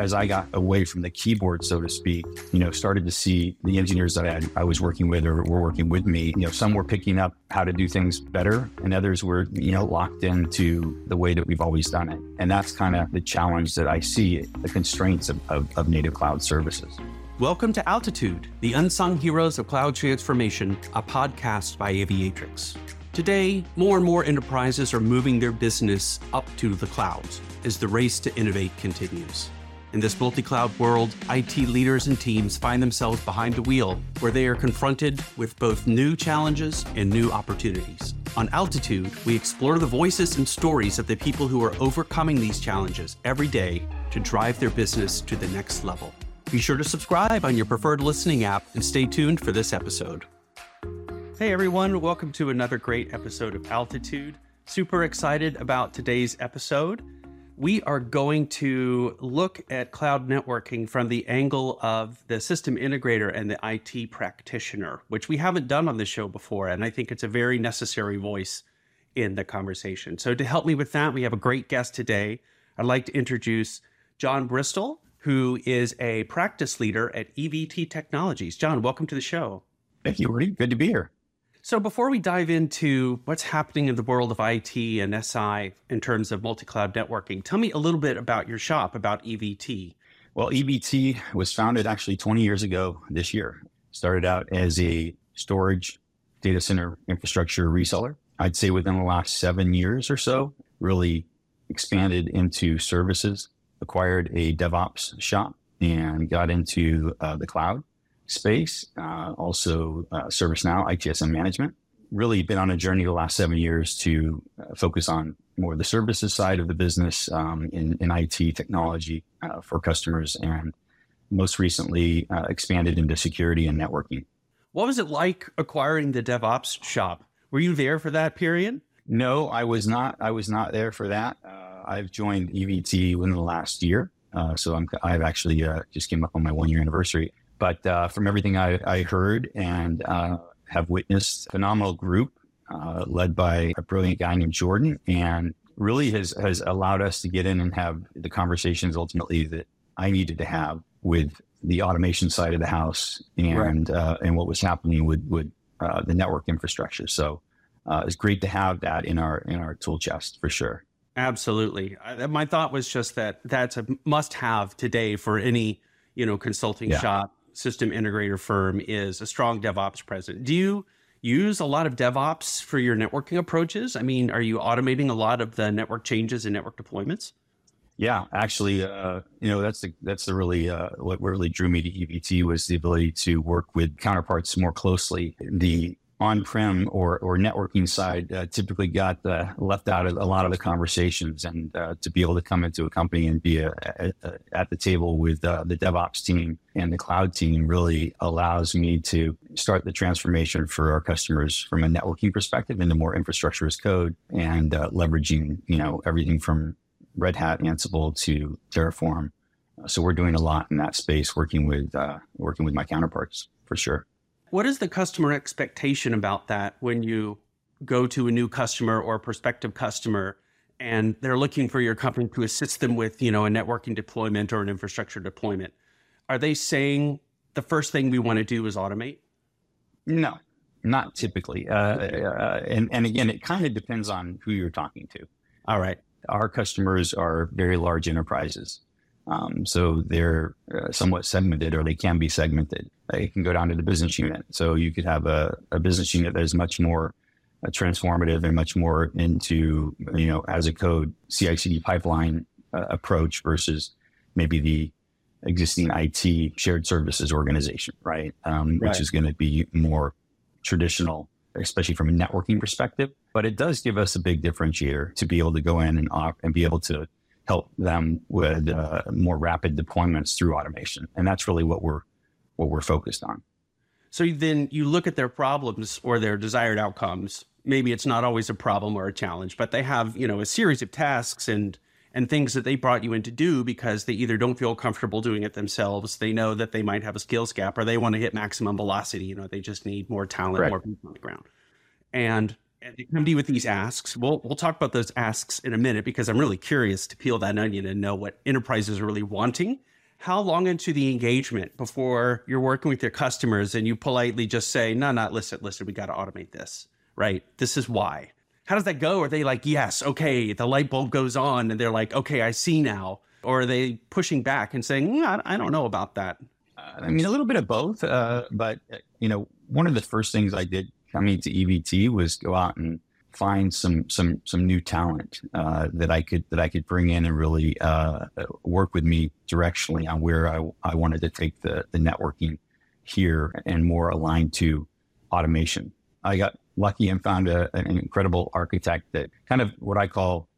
as I got away from the keyboard, so to speak, you know, started to see the engineers that I, had, I was working with or were working with me, you know, some were picking up how to do things better and others were, you know, locked into the way that we've always done it. And that's kind of the challenge that I see, the constraints of, of, of native cloud services. Welcome to Altitude, the unsung heroes of cloud transformation, a podcast by Aviatrix. Today, more and more enterprises are moving their business up to the clouds as the race to innovate continues. In this multi cloud world, IT leaders and teams find themselves behind the wheel where they are confronted with both new challenges and new opportunities. On Altitude, we explore the voices and stories of the people who are overcoming these challenges every day to drive their business to the next level. Be sure to subscribe on your preferred listening app and stay tuned for this episode. Hey everyone, welcome to another great episode of Altitude. Super excited about today's episode. We are going to look at cloud networking from the angle of the system integrator and the IT practitioner, which we haven't done on the show before. And I think it's a very necessary voice in the conversation. So, to help me with that, we have a great guest today. I'd like to introduce John Bristol, who is a practice leader at EVT Technologies. John, welcome to the show. Thank you, Woody. Good to be here. So, before we dive into what's happening in the world of IT and SI in terms of multi cloud networking, tell me a little bit about your shop, about EVT. Well, EVT was founded actually 20 years ago this year. Started out as a storage data center infrastructure reseller. I'd say within the last seven years or so, really expanded into services, acquired a DevOps shop, and got into uh, the cloud space, uh, also uh, ServiceNow, ITSM management. Really been on a journey the last seven years to uh, focus on more of the services side of the business um, in, in, IT technology uh, for customers, and most recently uh, expanded into security and networking. What was it like acquiring the DevOps shop? Were you there for that period? No, I was not. I was not there for that. Uh, I've joined EVT within the last year. Uh, so I'm, I've actually uh, just came up on my one year anniversary. But uh, from everything I, I heard and uh, have witnessed, phenomenal group uh, led by a brilliant guy named Jordan, and really has has allowed us to get in and have the conversations ultimately that I needed to have with the automation side of the house and right. Uh, and what was happening with with uh, the network infrastructure. So uh, it's great to have that in our in our tool chest for sure. Absolutely. My thought was just that that's a must have today for any you know consulting yeah. shop system integrator firm is a strong DevOps presence. Do you use a lot of DevOps for your networking approaches? I mean, are you automating a lot of the network changes and network deployments? Yeah, actually, uh, you know that's the that's the really uh, what really drew me to EVT was the ability to work with counterparts more closely. The on-prem or, or networking side uh, typically got uh, left out of a lot of the conversations and uh, to be able to come into a company and be a, a, a, at the table with uh, the DevOps team and the cloud team really allows me to start the transformation for our customers from a networking perspective into more infrastructure as code and uh, leveraging, you know, everything from Red Hat, Ansible to Terraform. So we're doing a lot in that space, working with uh, working with my counterparts for sure. What is the customer expectation about that when you go to a new customer or a prospective customer and they're looking for your company to assist them with, you know, a networking deployment or an infrastructure deployment? Are they saying the first thing we want to do is automate? No, not typically. Uh, uh, and, and again, it kind of depends on who you're talking to. All right. Our customers are very large enterprises. Um, so they're uh, somewhat segmented or they can be segmented. It can go down to the business unit. So you could have a, a business unit that is much more uh, transformative and much more into, you know, as a code CI CD pipeline uh, approach versus maybe the existing IT shared services organization, right? Um, right. Which is going to be more traditional, especially from a networking perspective. But it does give us a big differentiator to be able to go in and, op- and be able to help them with uh, more rapid deployments through automation. And that's really what we're what we're focused on. So then you look at their problems or their desired outcomes. Maybe it's not always a problem or a challenge, but they have, you know, a series of tasks and and things that they brought you in to do because they either don't feel comfortable doing it themselves, they know that they might have a skills gap, or they want to hit maximum velocity. You know, they just need more talent, more people on the ground. And and they come to you with these asks. We'll we'll talk about those asks in a minute because I'm really curious to peel that onion and know what enterprises are really wanting. How long into the engagement before you're working with your customers and you politely just say, "No, no, listen, listen, we got to automate this." Right? This is why. How does that go? Are they like, "Yes, okay," the light bulb goes on and they're like, "Okay, I see now." Or are they pushing back and saying, mm, I, don't know about that? Uh, I mean, a little bit of both. Uh, but, uh, you know, one of the first things I did coming to EVT was go out and find some some some new talent uh, that I could that I could bring in and really uh, work with me directionally on where I, I wanted to take the the networking here and more aligned to automation. I got lucky and found a, an incredible architect that kind of what I call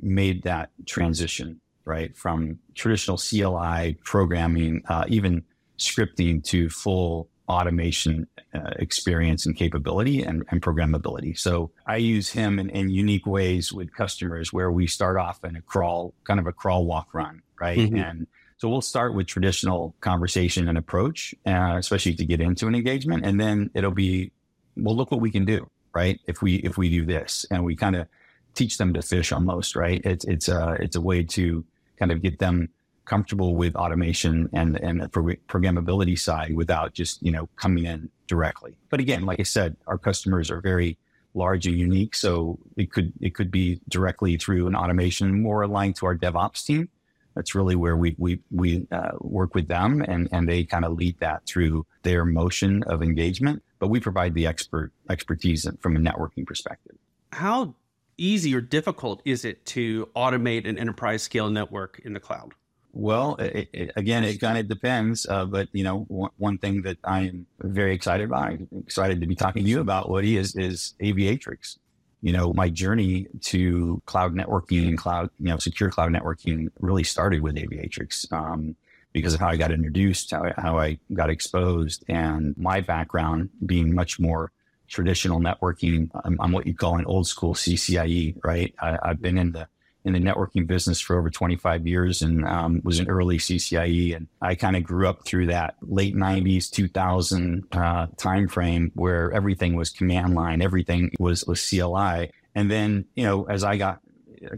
made that transition right from traditional CLI programming, uh, even scripting to full automation uh, experience and capability and, and, programmability. So I use him in, in, unique ways with customers where we start off in a crawl, kind of a crawl, walk, run, right? Mm-hmm. And so we'll start with traditional conversation and approach, uh, especially to get into an engagement, and then it'll be, well, look what we can do, right? If we if we do this, and we kind of teach them to fish almost, right? It's it's a it's a way to kind of get them comfortable with automation and and the programmability side without just you know coming in directly. But again, like I said, our customers are very large and unique, so it could it could be directly through an automation more aligned to our DevOps team. That's really where we we we uh, work with them, and and they kind of lead that through their motion of engagement. But we provide the expert expertise from a networking perspective. How easy or difficult is it to automate an enterprise scale network in the cloud? Well, it, it, again, it kind of depends. Uh, but you know, one, one, thing that I am very excited about, excited to be talking to you about, Woody, is is Aviatrix. You know, my journey to cloud networking and cloud, you know, secure cloud networking really started with Aviatrix. Um, because of how I got introduced, how, how I got exposed, and my background being much more traditional networking. I'm, I'm, what you call an old school CCIE, right? I, have been in the in the networking business for over 25 years and um, was an early CCIE. And I kind of grew up through that late 90s, 2000 uh, timeframe where everything was command line, everything was, was CLI. And then, you know, as I got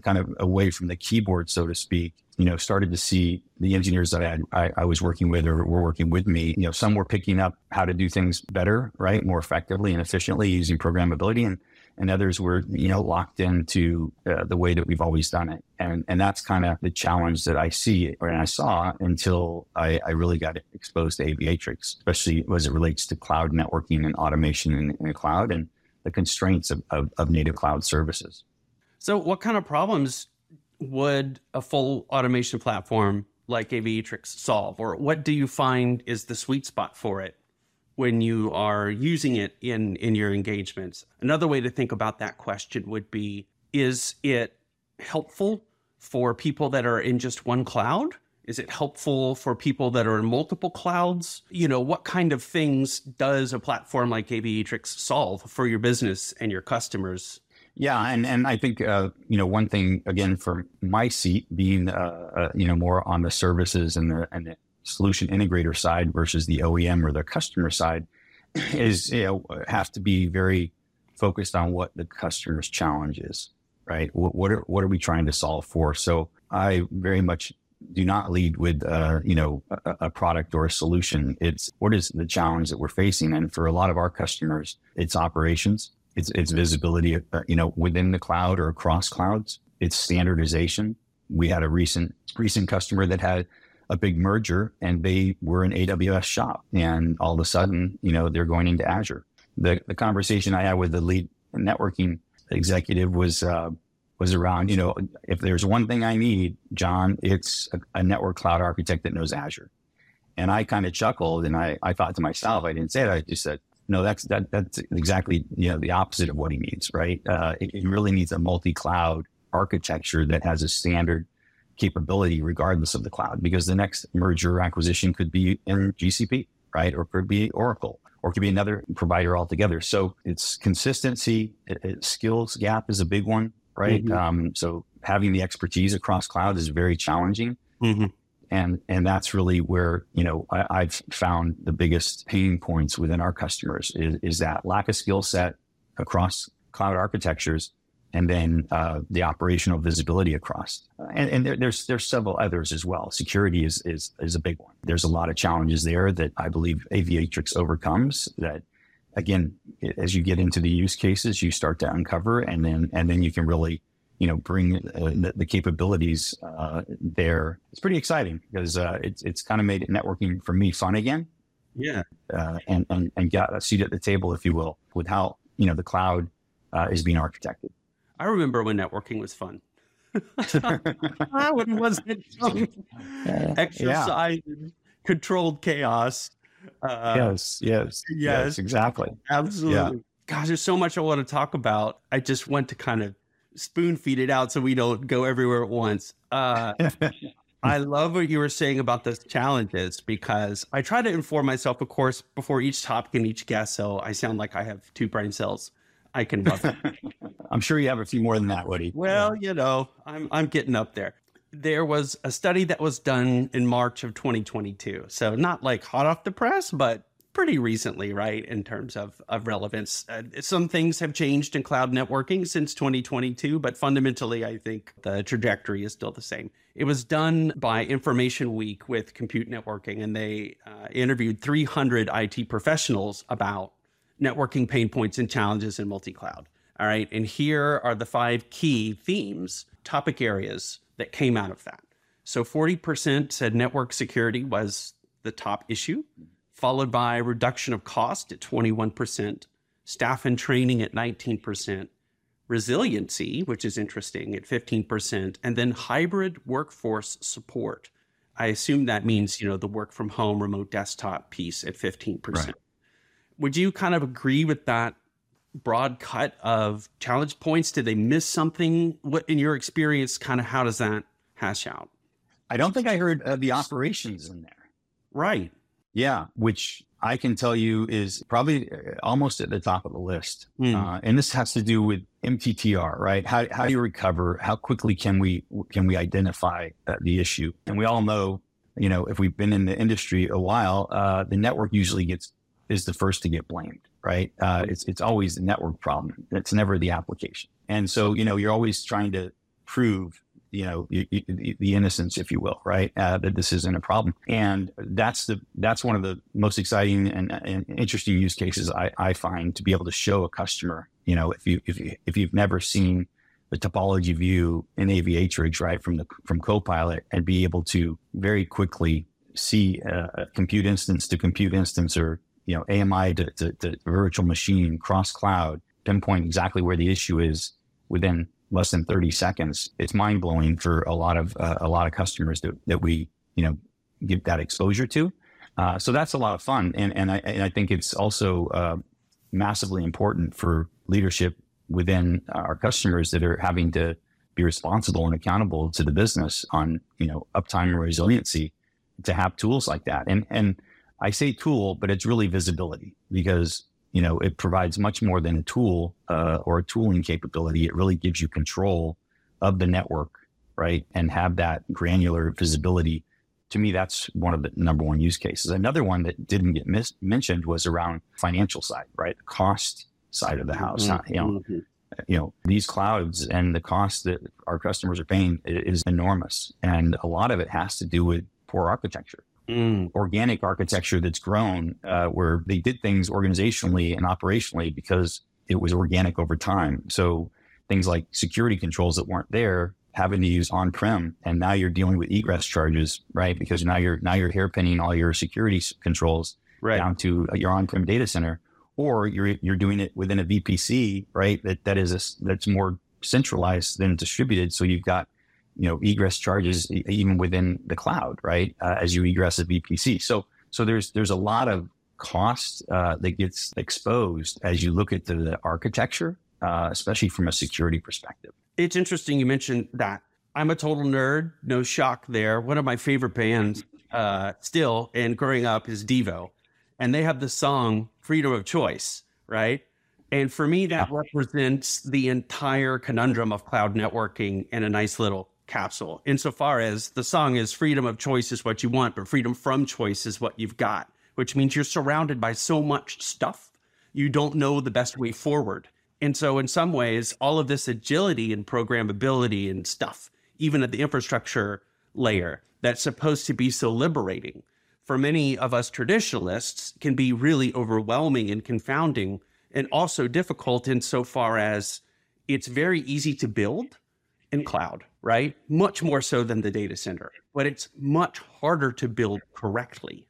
kind of away from the keyboard, so to speak, you know, started to see the engineers that I, had, I, I, was working with or were working with me, you know, some were picking up how to do things better, right, more effectively and efficiently using programmability. And and others were you know locked into uh, the way that we've always done it. And and that's kind of the challenge that i see or i saw until I, I, really got exposed to aviatrix especially as it relates to cloud networking and automation in, in the cloud and the constraints of, of, of native cloud services. So what kind of problems would a full automation platform like aviatrix solve? Or what do you find is the sweet spot for it when you are using it in in your engagements. Another way to think about that question would be is it helpful for people that are in just one cloud? Is it helpful for people that are in multiple clouds? You know, what kind of things does a platform like Aviatrix solve for your business and your customers? Yeah, and and I think uh, you know one thing again for my seat being uh, uh, you know more on the services and the and the solution integrator side versus the OEM or the customer side is you know have to be very focused on what the customer's challenge is, right? What, what are what are we trying to solve for? So I very much do not lead with uh, you know a, a, product or a solution. It's what is the challenge that we're facing, and for a lot of our customers, it's operations, it's it's visibility, uh, you know, within the cloud or across clouds. It's standardization. We had a recent recent customer that had a big merger and they were an AWS shop. And all of a sudden, you know, they're going into Azure. The, the conversation I had with the lead networking executive was, uh, was around, you know, if there's one thing I need, John, it's a, a network cloud architect that knows Azure. And I kind of chuckled and I, I thought to myself, I didn't say it. I just said, no, that's, that, that's exactly, you know, the opposite of what he needs, right? Uh, really needs a multi-cloud architecture that has a standard capability regardless of the cloud because the next merger acquisition could be in GCP, right? Or could be Oracle or could be another provider altogether. So it's consistency, it, it, skills gap is a big one, right? Mm-hmm. Um, so having the expertise across cloud is very challenging. Mm-hmm. And, and that's really where, you know, I, have found the biggest pain points within our customers is, is that lack of skill set across cloud architectures, and then uh, the operational visibility across. And, and there, there's there's several others as well. Security is, is is a big one. There's a lot of challenges there that I believe Aviatrix overcomes. That again, as you get into the use cases, you start to uncover, and then and then you can really you know bring uh, the, the, capabilities uh, there. It's pretty exciting because uh, it's it's kind of made networking for me fun again. Yeah, uh, and and and got a seat at the table, if you will, with how you know the cloud uh, is being architected. I remember when networking was fun. when wasn't exercise yeah. controlled chaos. Uh, yes, yes, yes, yes, exactly. Absolutely. Yeah. Gosh, there's so much I want to talk about. I just want to kind of spoon feed it out so we don't go everywhere at once. Uh, I love what you were saying about the challenges because I try to inform myself, of course, before each topic and each guest. So I sound like I have two brain cells. I can love it. I'm sure you have a few more than that, Woody. Well, yeah. you know, I'm I'm getting up there. There was a study that was done in March of 2022. So not like hot off the press, but pretty recently, right, in terms of, of relevance. Uh, some things have changed in cloud networking since 2022, but fundamentally, I think the trajectory is still the same. It was done by Information Week with Compute Networking, and they uh, interviewed 300 IT professionals about networking pain points and challenges in multi cloud. All right. And here are the five key themes, topic areas that came out of that. So 40% said network security was the top issue, followed by reduction of cost at 21%, staff and training at 19%, resiliency, which is interesting, at 15%, and then hybrid workforce support. I assume that means, you know, the work from home remote desktop piece at 15%. Right would you kind of agree with that broad cut of challenge points? Did they miss something? What, in your experience, kind of how does that hash out? I don't think I heard uh, the operations in there. Right. Yeah, which I can tell you is probably uh, almost at the top of the list. Mm. Uh, and this has to do with MTTR, right? How, how do you recover? How quickly can we can we identify uh, the issue? And we all know, you know, if we've been in the industry a while, uh, the network usually gets is the first to get blamed, right? Uh, it's it's always the network problem. It's never the application. And so you know you're always trying to prove you know you, you, the innocence, if you will, right? Uh, that this isn't a problem. And that's the that's one of the most exciting and, and interesting use cases I, I find to be able to show a customer. You know, if you if you if you've never seen the topology view in Aviatrix, right, from the from Copilot, and be able to very quickly see a compute instance to compute instance or you know, AMI to, to, to virtual machine, cross cloud, pinpoint exactly where the issue is within less than 30 seconds. It's mind blowing for a lot of, uh, a lot of customers that, that we, you know, give that exposure to. Uh, so that's a lot of fun. And, and I, and I think it's also, uh, massively important for leadership within our customers that are having to be responsible and accountable to the business on, you know, uptime and resiliency to have tools like that. And, and, I say tool, but it's really visibility because you know it provides much more than a tool uh, or a tooling capability. It really gives you control of the network, right, and have that granular visibility. To me, that's one of the number one use cases. Another one that didn't get mis- mentioned was around financial side, right, the cost side of the house. Mm-hmm. You know, mm-hmm. you know these clouds and the cost that our customers are paying is enormous, and a lot of it has to do with poor architecture mm. organic architecture that's grown, uh, where they did things organizationally and operationally because it was organic over time. So things like security controls that weren't there, having to use on-prem, and now you're dealing with egress charges, right? Because now you're now you're hairpinning all your security controls right. down to your on-prem data center, or you're you're doing it within a VPC, right? That that is a, that's more centralized than distributed. So you've got you know egress charges even within the cloud, right? Uh, as you egress a VPC. So so there's there's a lot of cost uh, that gets exposed as you look at the, the architecture, uh, especially from a security perspective. It's interesting you mentioned that. I'm a total nerd. No shock there. One of my favorite bands uh, still and growing up is Devo, and they have the song "Freedom of Choice," right? And for me, that represents the entire conundrum of cloud networking in a nice little capsule insofar as the song is freedom of choice is what you want, but freedom from choice is what you've got, which means you're surrounded by so much stuff. You don't know the best way forward. And so, in some ways, all of this agility and programmability and stuff, even at the infrastructure layer, that's supposed to be so liberating for many of us traditionalists can be really overwhelming and confounding and also difficult insofar as it's very easy to build in cloud, right? Much more so than the data center, but it's much harder to build correctly,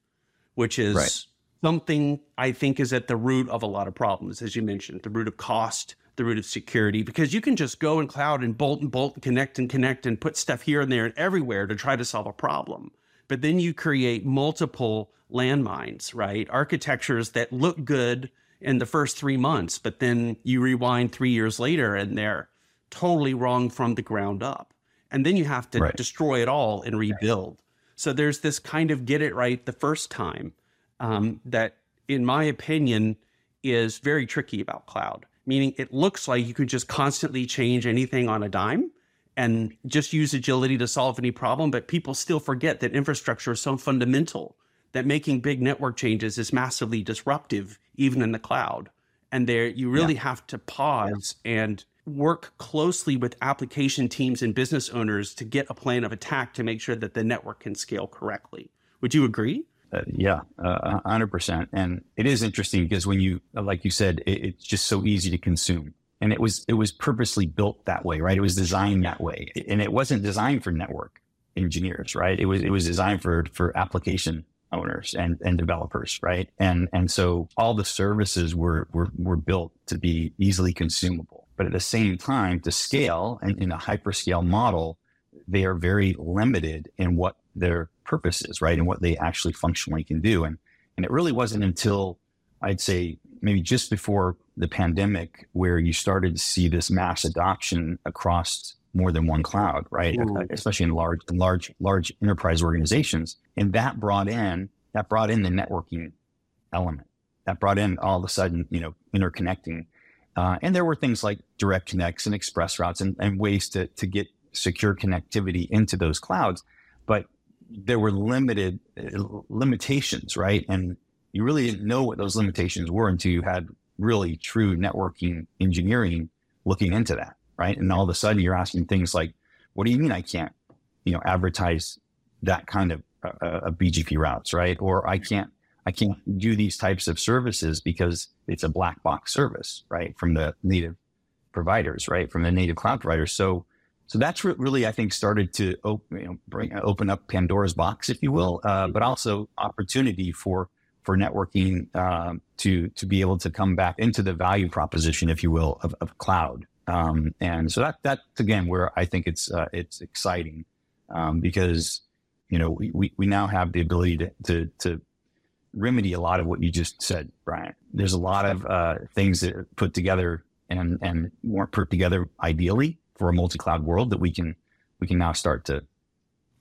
which is right. something I think is at the root of a lot of problems, as you mentioned, the root of cost, the root of security, because you can just go in cloud and bolt and bolt and connect and connect and put stuff here and there and everywhere to try to solve a problem. But then you create multiple landmines, right? Architectures that look good in the first three months, but then you rewind three years later and they're totally wrong from the ground up. And then you have to right. destroy it all and rebuild. So there's this kind of get it right the first time um, that, in my opinion, is very tricky about cloud. Meaning it looks like you could just constantly change anything on a dime and just use agility to solve any problem. But people still forget that infrastructure is so fundamental that making big network changes is massively disruptive, even in the cloud. And there, you really yeah. have to pause yeah. and work closely with application teams and business owners to get a plan of attack to make sure that the network can scale correctly. Would you agree? Uh, yeah, uh, 100%. And it is interesting because when you, like you said, it, it's just so easy to consume. And it was, it was purposely built that way, right? It was designed that way. And it wasn't designed for network engineers, right? It was, it was designed for, for application owners and, and developers, right? And and so all the services were, were were built to be easily consumable. But at the same time, to scale and in a hyperscale model, they are very limited in what their purpose is, right? And what they actually functionally can do. And and it really wasn't until I'd say maybe just before the pandemic where you started to see this mass adoption across more than one cloud, right? Mm. Especially in large, large, large enterprise organizations. And that brought in, that brought in the networking element. That brought in all of a sudden, you know, interconnecting. Uh, and there were things like direct connects and express routes and, and ways to, to get secure connectivity into those clouds. But there were limited uh, limitations, right? And you really didn't know what those limitations were until you had really true networking engineering looking into that right? And all of a sudden you're asking things like, what do you mean I can't, you know, advertise that kind of uh, uh BGP routes, right? Or I can't, I can't do these types of services because it's a black box service, right? From the native providers, right? From the native cloud providers. So, so that's really, I think, started to open, you know, bring, open up Pandora's box, if you will, uh, but also opportunity for for networking um, to to be able to come back into the value proposition, if you will, of, of cloud, um, and so that that's again where I think it's uh, it's exciting um, because you know we, we, we now have the ability to, to, to remedy a lot of what you just said, Brian. There's a lot of uh, things that are put together and and weren't put together ideally for a multi-cloud world that we can we can now start to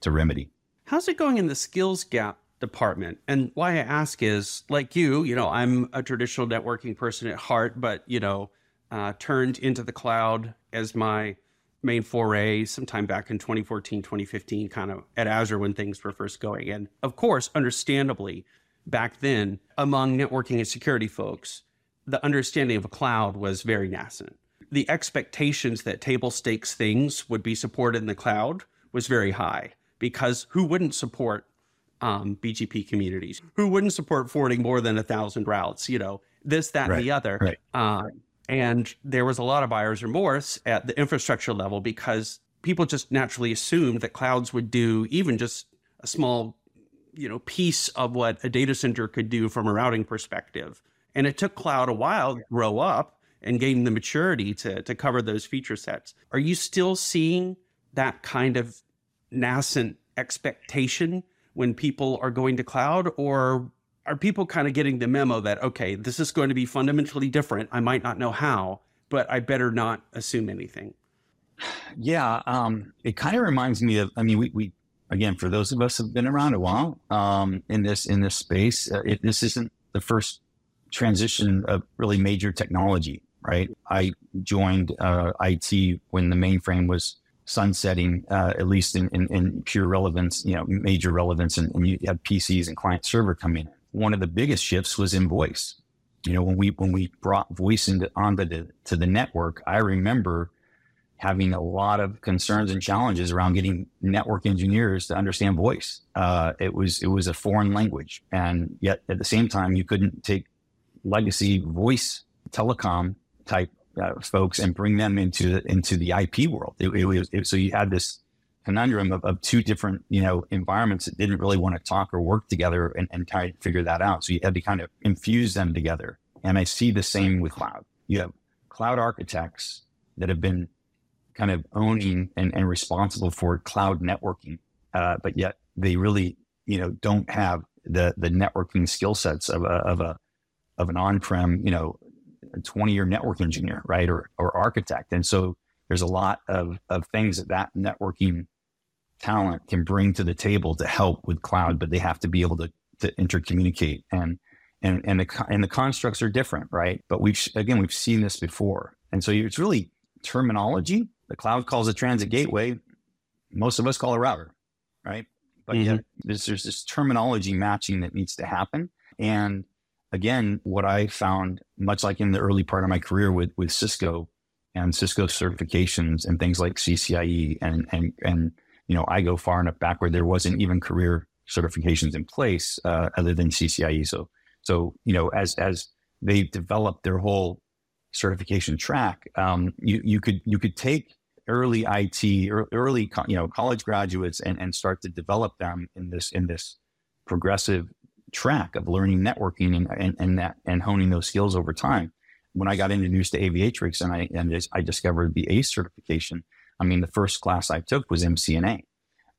to remedy. How's it going in the skills gap department? And why I ask is like you, you know, I'm a traditional networking person at heart, but you know, uh, turned into the cloud as my main foray sometime back in 2014, 2015, kind of at Azure when things were first going. And of course, understandably, back then, among networking and security folks, the understanding of a cloud was very nascent. The expectations that table stakes things would be supported in the cloud was very high because who wouldn't support um, BGP communities? Who wouldn't support forwarding more than a thousand routes? You know, this, that, right. and the other. Right. Um, and there was a lot of buyer's remorse at the infrastructure level because people just naturally assumed that clouds would do even just a small, you know, piece of what a data center could do from a routing perspective. And it took cloud a while to grow up and gain the maturity to, to cover those feature sets. Are you still seeing that kind of nascent expectation when people are going to cloud or are people kind of getting the memo that okay this is going to be fundamentally different i might not know how but i better not assume anything yeah um, it kind of reminds me of i mean we, we again for those of us who've been around a while um, in this in this space uh, it, this isn't the first transition of really major technology right i joined uh, it when the mainframe was sunsetting uh, at least in, in, in, pure relevance you know major relevance and, and you had pcs and client server coming in one of the biggest shifts was in voice. You know, when we when we brought voice into onto the to the network, I remember having a lot of concerns and challenges around getting network engineers to understand voice. Uh, it was it was a foreign language, and yet at the same time, you couldn't take legacy voice telecom type uh, folks and bring them into into the IP world. It, it was it, so you had this conundrum of, of, two different you know environments that didn't really want to talk or work together and, and try to figure that out. So you had to kind of infuse them together. And I see the same with cloud. You have cloud architects that have been kind of owning and, and responsible for cloud networking, uh, but yet they really you know don't have the the networking skill sets of a, of a of an on-prem you know 20 year network engineer right or or architect. And so there's a lot of of things that that networking talent can bring to the table to help with cloud but they have to be able to to intercommunicate. And and and the and the constructs are different right? But we've again we've seen this before. And so it's really terminology the cloud calls a transit gateway. Most of us call a router, right? But mm-hmm. there's, there's this terminology matching that needs to happen. And again, what I found, much like in the early part of my career with, with Cisco and Cisco certifications and things like CCIE and, and, and, you know, I go far enough back where there wasn't even career certifications in place, uh, other than CCIE. So, so, you know, as, as they developed their whole certification track, um, you, you could, you could take early IT, early you know college graduates, and and start to develop them in this in this progressive track of learning networking and and, and that and honing those skills over time. When I got introduced to Aviatrix and I and I discovered the ACE certification, I mean the first class I took was MCNA,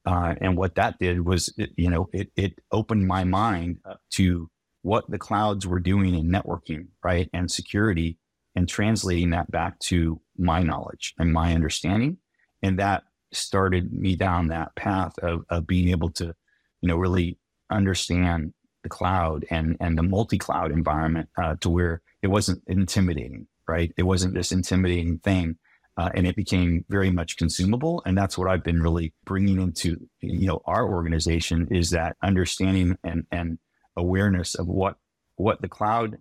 uh, and what that did was it, you know it it opened my mind to what the clouds were doing in networking, right, and security, and translating that back to my knowledge and my understanding. And that started me down that path of, of being able to, you know, really understand the cloud and, and the multi-cloud environment uh, to where it wasn't intimidating, right? It wasn't this intimidating thing. Uh, and it became very much consumable. And that's what I've been really bringing into, you know, our organization is that understanding and, and awareness of what, what the cloud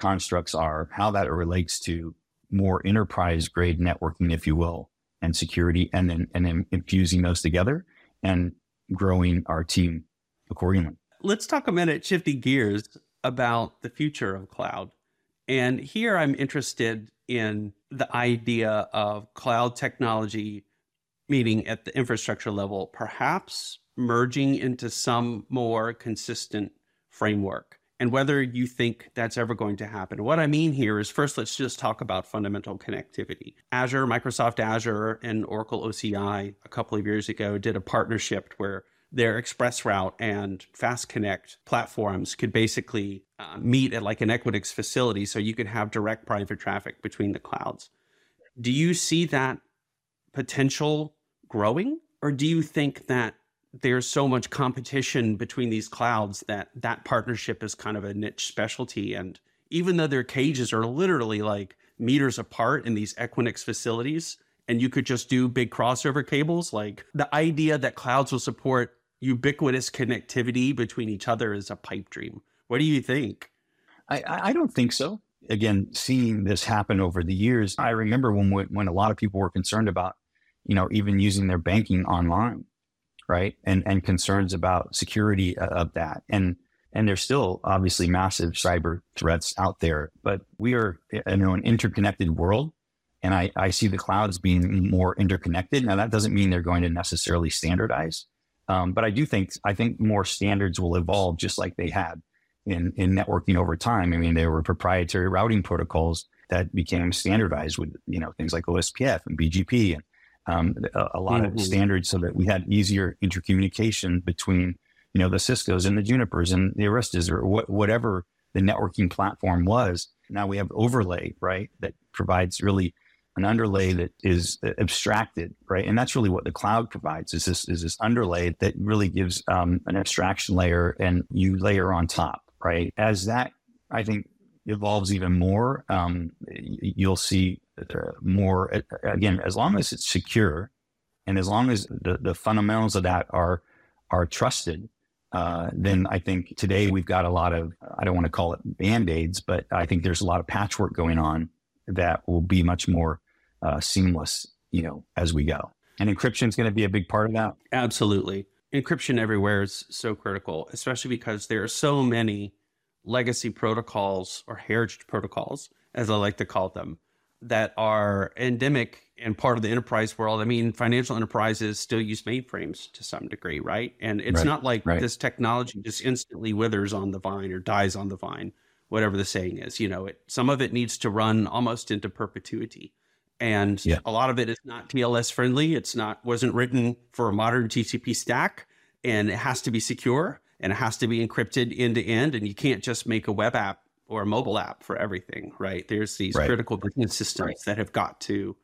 constructs are, how that relates to more enterprise grade networking, if you will, and security, and then and then infusing those together and growing our team accordingly. Let's talk a minute, shifting gears about the future of cloud. And here I'm interested in the idea of cloud technology, meaning at the infrastructure level, perhaps merging into some more consistent framework and whether you think that's ever going to happen. What I mean here is first, let's just talk about fundamental connectivity. Azure, Microsoft Azure, and Oracle OCI a couple of years ago did a partnership where their ExpressRoute and Fast Connect platforms could basically uh, meet at like an Equinix facility so you could have direct private traffic between the clouds. Do you see that potential growing? Or do you think that there's so much competition between these clouds that that partnership is kind of a niche specialty. And even though their cages are literally like meters apart in these Equinix facilities, and you could just do big crossover cables, like the idea that clouds will support ubiquitous connectivity between each other is a pipe dream. What do you think? I, I don't think so. Again, seeing this happen over the years, I remember when when a lot of people were concerned about, you know, even using their banking online right? And and concerns about security of that. And and there's still obviously massive cyber threats out there, but we are you know an interconnected world. And I, I see the clouds being more interconnected. Now that doesn't mean they're going to necessarily standardize. Um, but I do think I think more standards will evolve just like they had in, in networking over time. I mean, there were proprietary routing protocols that became standardized with you know things like OSPF and BGP and um, a, a, lot mm-hmm. of standards so that we had easier intercommunication between you know the Cisco's and the Junipers and the Aristas or wh- whatever the networking platform was. Now we have overlay, right? That provides really an underlay that is abstracted, right? And that's really what the cloud provides is this is this underlay that really gives um, an abstraction layer and you layer on top, right? As that I think evolves even more, um, you'll see uh, more again as long as it's secure and as long as the, the fundamentals of that are are trusted uh, then I think today we've got a lot of, I don't want to call it band aids, but I think there's a lot of patchwork going on that will be much more uh, seamless, you know, as we go. And encryption is going to be a big part of that. Absolutely. Encryption everywhere is so critical, especially because there are so many legacy protocols or heritage protocols, as I like to call them, that are endemic and part of the enterprise world. I mean, financial enterprises still use mainframes to some degree, right? And it's Right, not like right. this technology just instantly withers on the vine or dies on the vine, whatever the saying is. You know, it some of it needs to run almost into perpetuity. And Yeah. a lot of it is not TLS friendly. It's not wasn't written for a modern TCP stack, and it has to be secure and it has to be encrypted end to end. And you can't just make a web app or a mobile app for everything, right? There's these Right. critical business systems Right. that have got to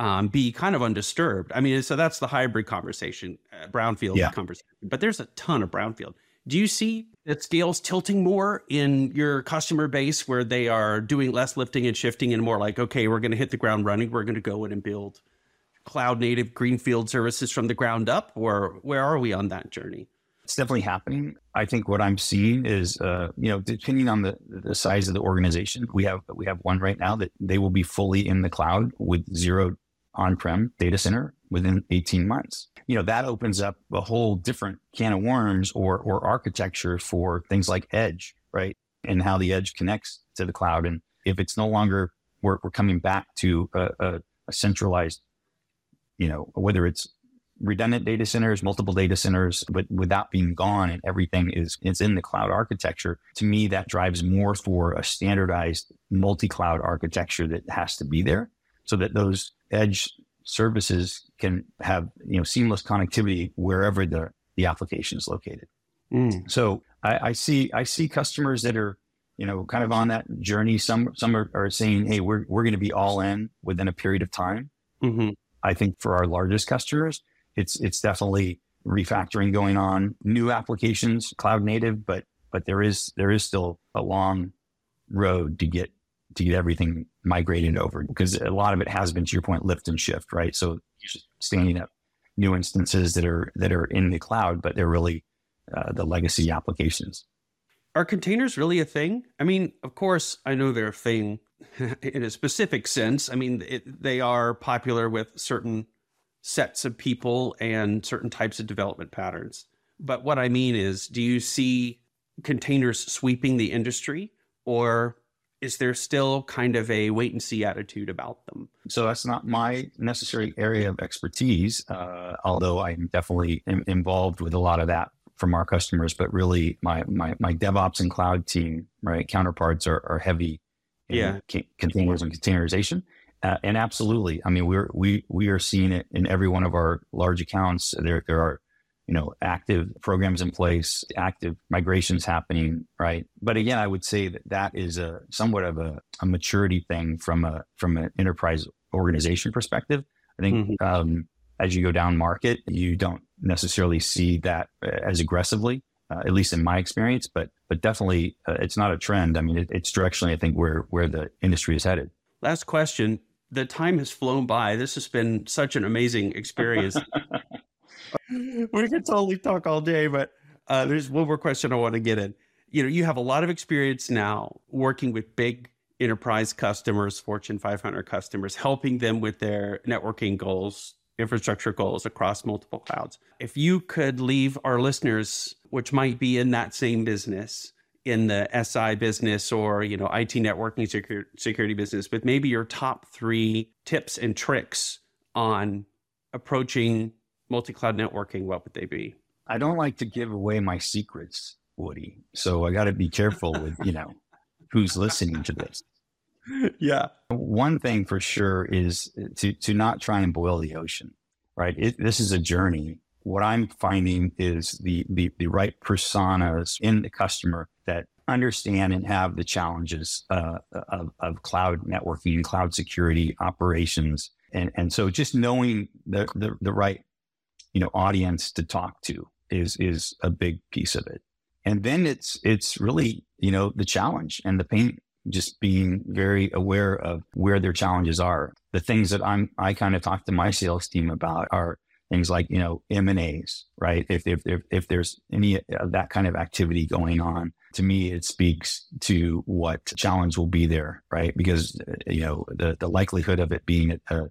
um, be kind of undisturbed. I mean, so that's the hybrid conversation, uh, brownfield Yeah. conversation. But there's a ton of brownfield. Do you see that scales tilting more in your customer base where they are doing less lifting and shifting and more like, okay, we're going to hit the ground running. We're going to go in and build cloud native greenfield services from the ground up? Or where are we on that journey? It's definitely happening. I think what I'm seeing is, uh, you know, depending on the, the size of the organization, we have we have one right now that they will be fully in the cloud with zero on-prem data center within 18 months. You know, that opens up a whole different can of worms or or architecture for things like edge, right? And how the edge connects to the cloud. And if it's no longer we're, we're coming back to a, a, a centralized, you know, whether it's redundant data centers, multiple data centers, but without being gone and everything is, is in the cloud architecture. To me, that drives more for a standardized multi-cloud architecture that has to be there so that those edge services can have, you know, seamless connectivity wherever the, the application is located. So I, I see, I see customers that are, you know, kind of on that journey. Some, some are, are saying, Hey, we're, we're going to be all in within a period of time. hmm I think for our largest customers, it's it's definitely refactoring going on, new applications, cloud native, but but there is there is still a long road to get to get everything migrated over because a lot of it has been to your point lift and shift, right? So standing up new instances that are that are in the cloud, but they're really uh, the legacy applications. Are containers really a thing? I mean, of course, I know they're a thing in a specific sense. I mean, it, they are popular with certain sets of people and certain types of development patterns. But what I mean is, do you see containers sweeping the industry, or is there still kind of a wait and see attitude about them? So that's not my necessary area of expertise, uh, although I'm definitely in, involved with a lot of that from our customers. But really, my my, my DevOps and cloud team, right, counterparts are, are heavy in Yeah. ca- containers and containerization. Uh, and absolutely, I mean, we're we we are seeing it in every one of our large accounts. There there are you know active programs in place, active migrations happening, right? But again, I would say that that is a somewhat of a, a maturity thing from a from an enterprise organization perspective. I think um, as you go down market, you don't necessarily see that uh, as aggressively, uh, at least in my experience. But but definitely, uh, it's not a trend. I mean, it, it's directionally, I think, where where the industry is headed. Last question. The time has flown by. This has been such an amazing experience. we could totally talk all day, but uh, there's one more question I want to get in. You know, you have a lot of experience now working with big enterprise customers, Fortune 500 customers, helping them with their networking goals, infrastructure goals across multiple clouds. If you could leave our listeners, which might be in that same business, in the SI business or you know IT networking secur- security business, with maybe your top three tips and tricks on approaching multi-cloud networking, what would they be? I don't like to give away my secrets, Woody. So I got to be careful with you know who's listening to this. yeah. One thing for sure is to to not try and boil the ocean, right? It, this is a journey. What I'm finding is the, the the right personas in the customer that understand and have the challenges uh, of, of cloud networking, and cloud security, operations, and and so just knowing the the, the right you know audience to talk to is is a big piece of it. And then it's it's really you know the challenge and the pain just being very aware of where their challenges are. The things that I'm, I kind of talk to my sales team about are things like you know M and A's, right? If, if if if there's any of that kind of activity going on, to me it speaks to what challenge will be there, right? Because you know the the likelihood of it being a, a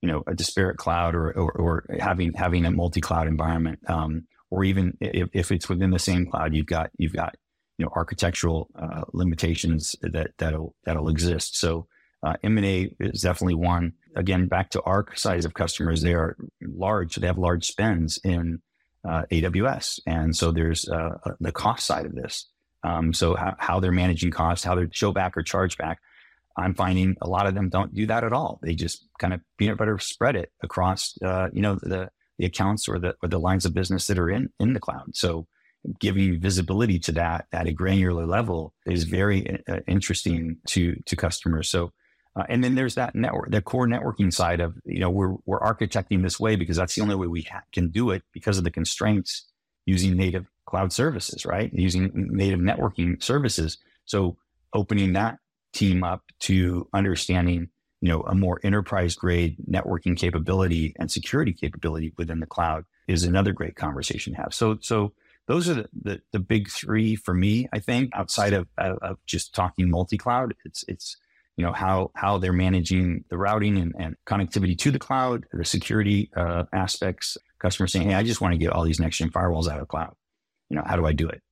you know a disparate cloud or or, or having having a multi cloud environment, um, or even if, if it's within the same cloud, you've got you've got you know architectural uh, limitations that that'll that'll exist. So uh, M&A is definitely one. Again, back to our size of customers, they are large. So they have large spends in uh, AWS, and so there's uh, the cost side of this. Um, so how, how, they're managing costs, how they're show back or charge back. I'm finding a lot of them don't do that at all. They just kind of peanut butter spread it across, uh, you know, the the accounts or the or the lines of business that are in in the cloud. So giving visibility to that at a granular level is very uh, interesting to to customers. So uh, and then there's that network, the core networking side of, you know, we're, we're architecting this way because that's the only way we ha- can do it because of the constraints using native cloud services, right? Using native networking services. So opening that team up to understanding, you know, a more enterprise grade networking capability and security capability within the cloud is another great conversation to have. So, so those are the, the, the big three for me, I think, outside of, of just talking multi-cloud. It's, it's, you know how how they're managing the routing and, and connectivity to the cloud, the security uh, aspects. Customers saying, "Hey, I just want to get all these next gen firewalls out of cloud. You know, how do I do it?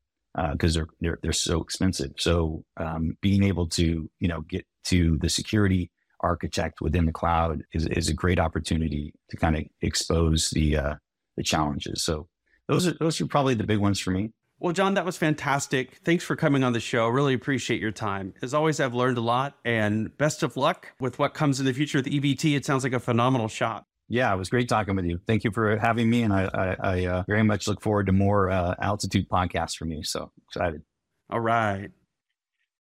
Because uh, they're they're they're so expensive. So um, being able to you know get to the security architect within the cloud is is a great opportunity to kind of expose the uh, the challenges. So those are those are probably the big ones for me. Well, John, that was fantastic. Thanks for coming on the show. Really appreciate your time. As always, I've learned a lot and best of luck with what comes in the future with EVT. It sounds like a phenomenal shot. Yeah, it was great talking with you. Thank you for having me. And I, I, I uh, very much look forward to more uh, altitude podcasts from you. So excited. All right.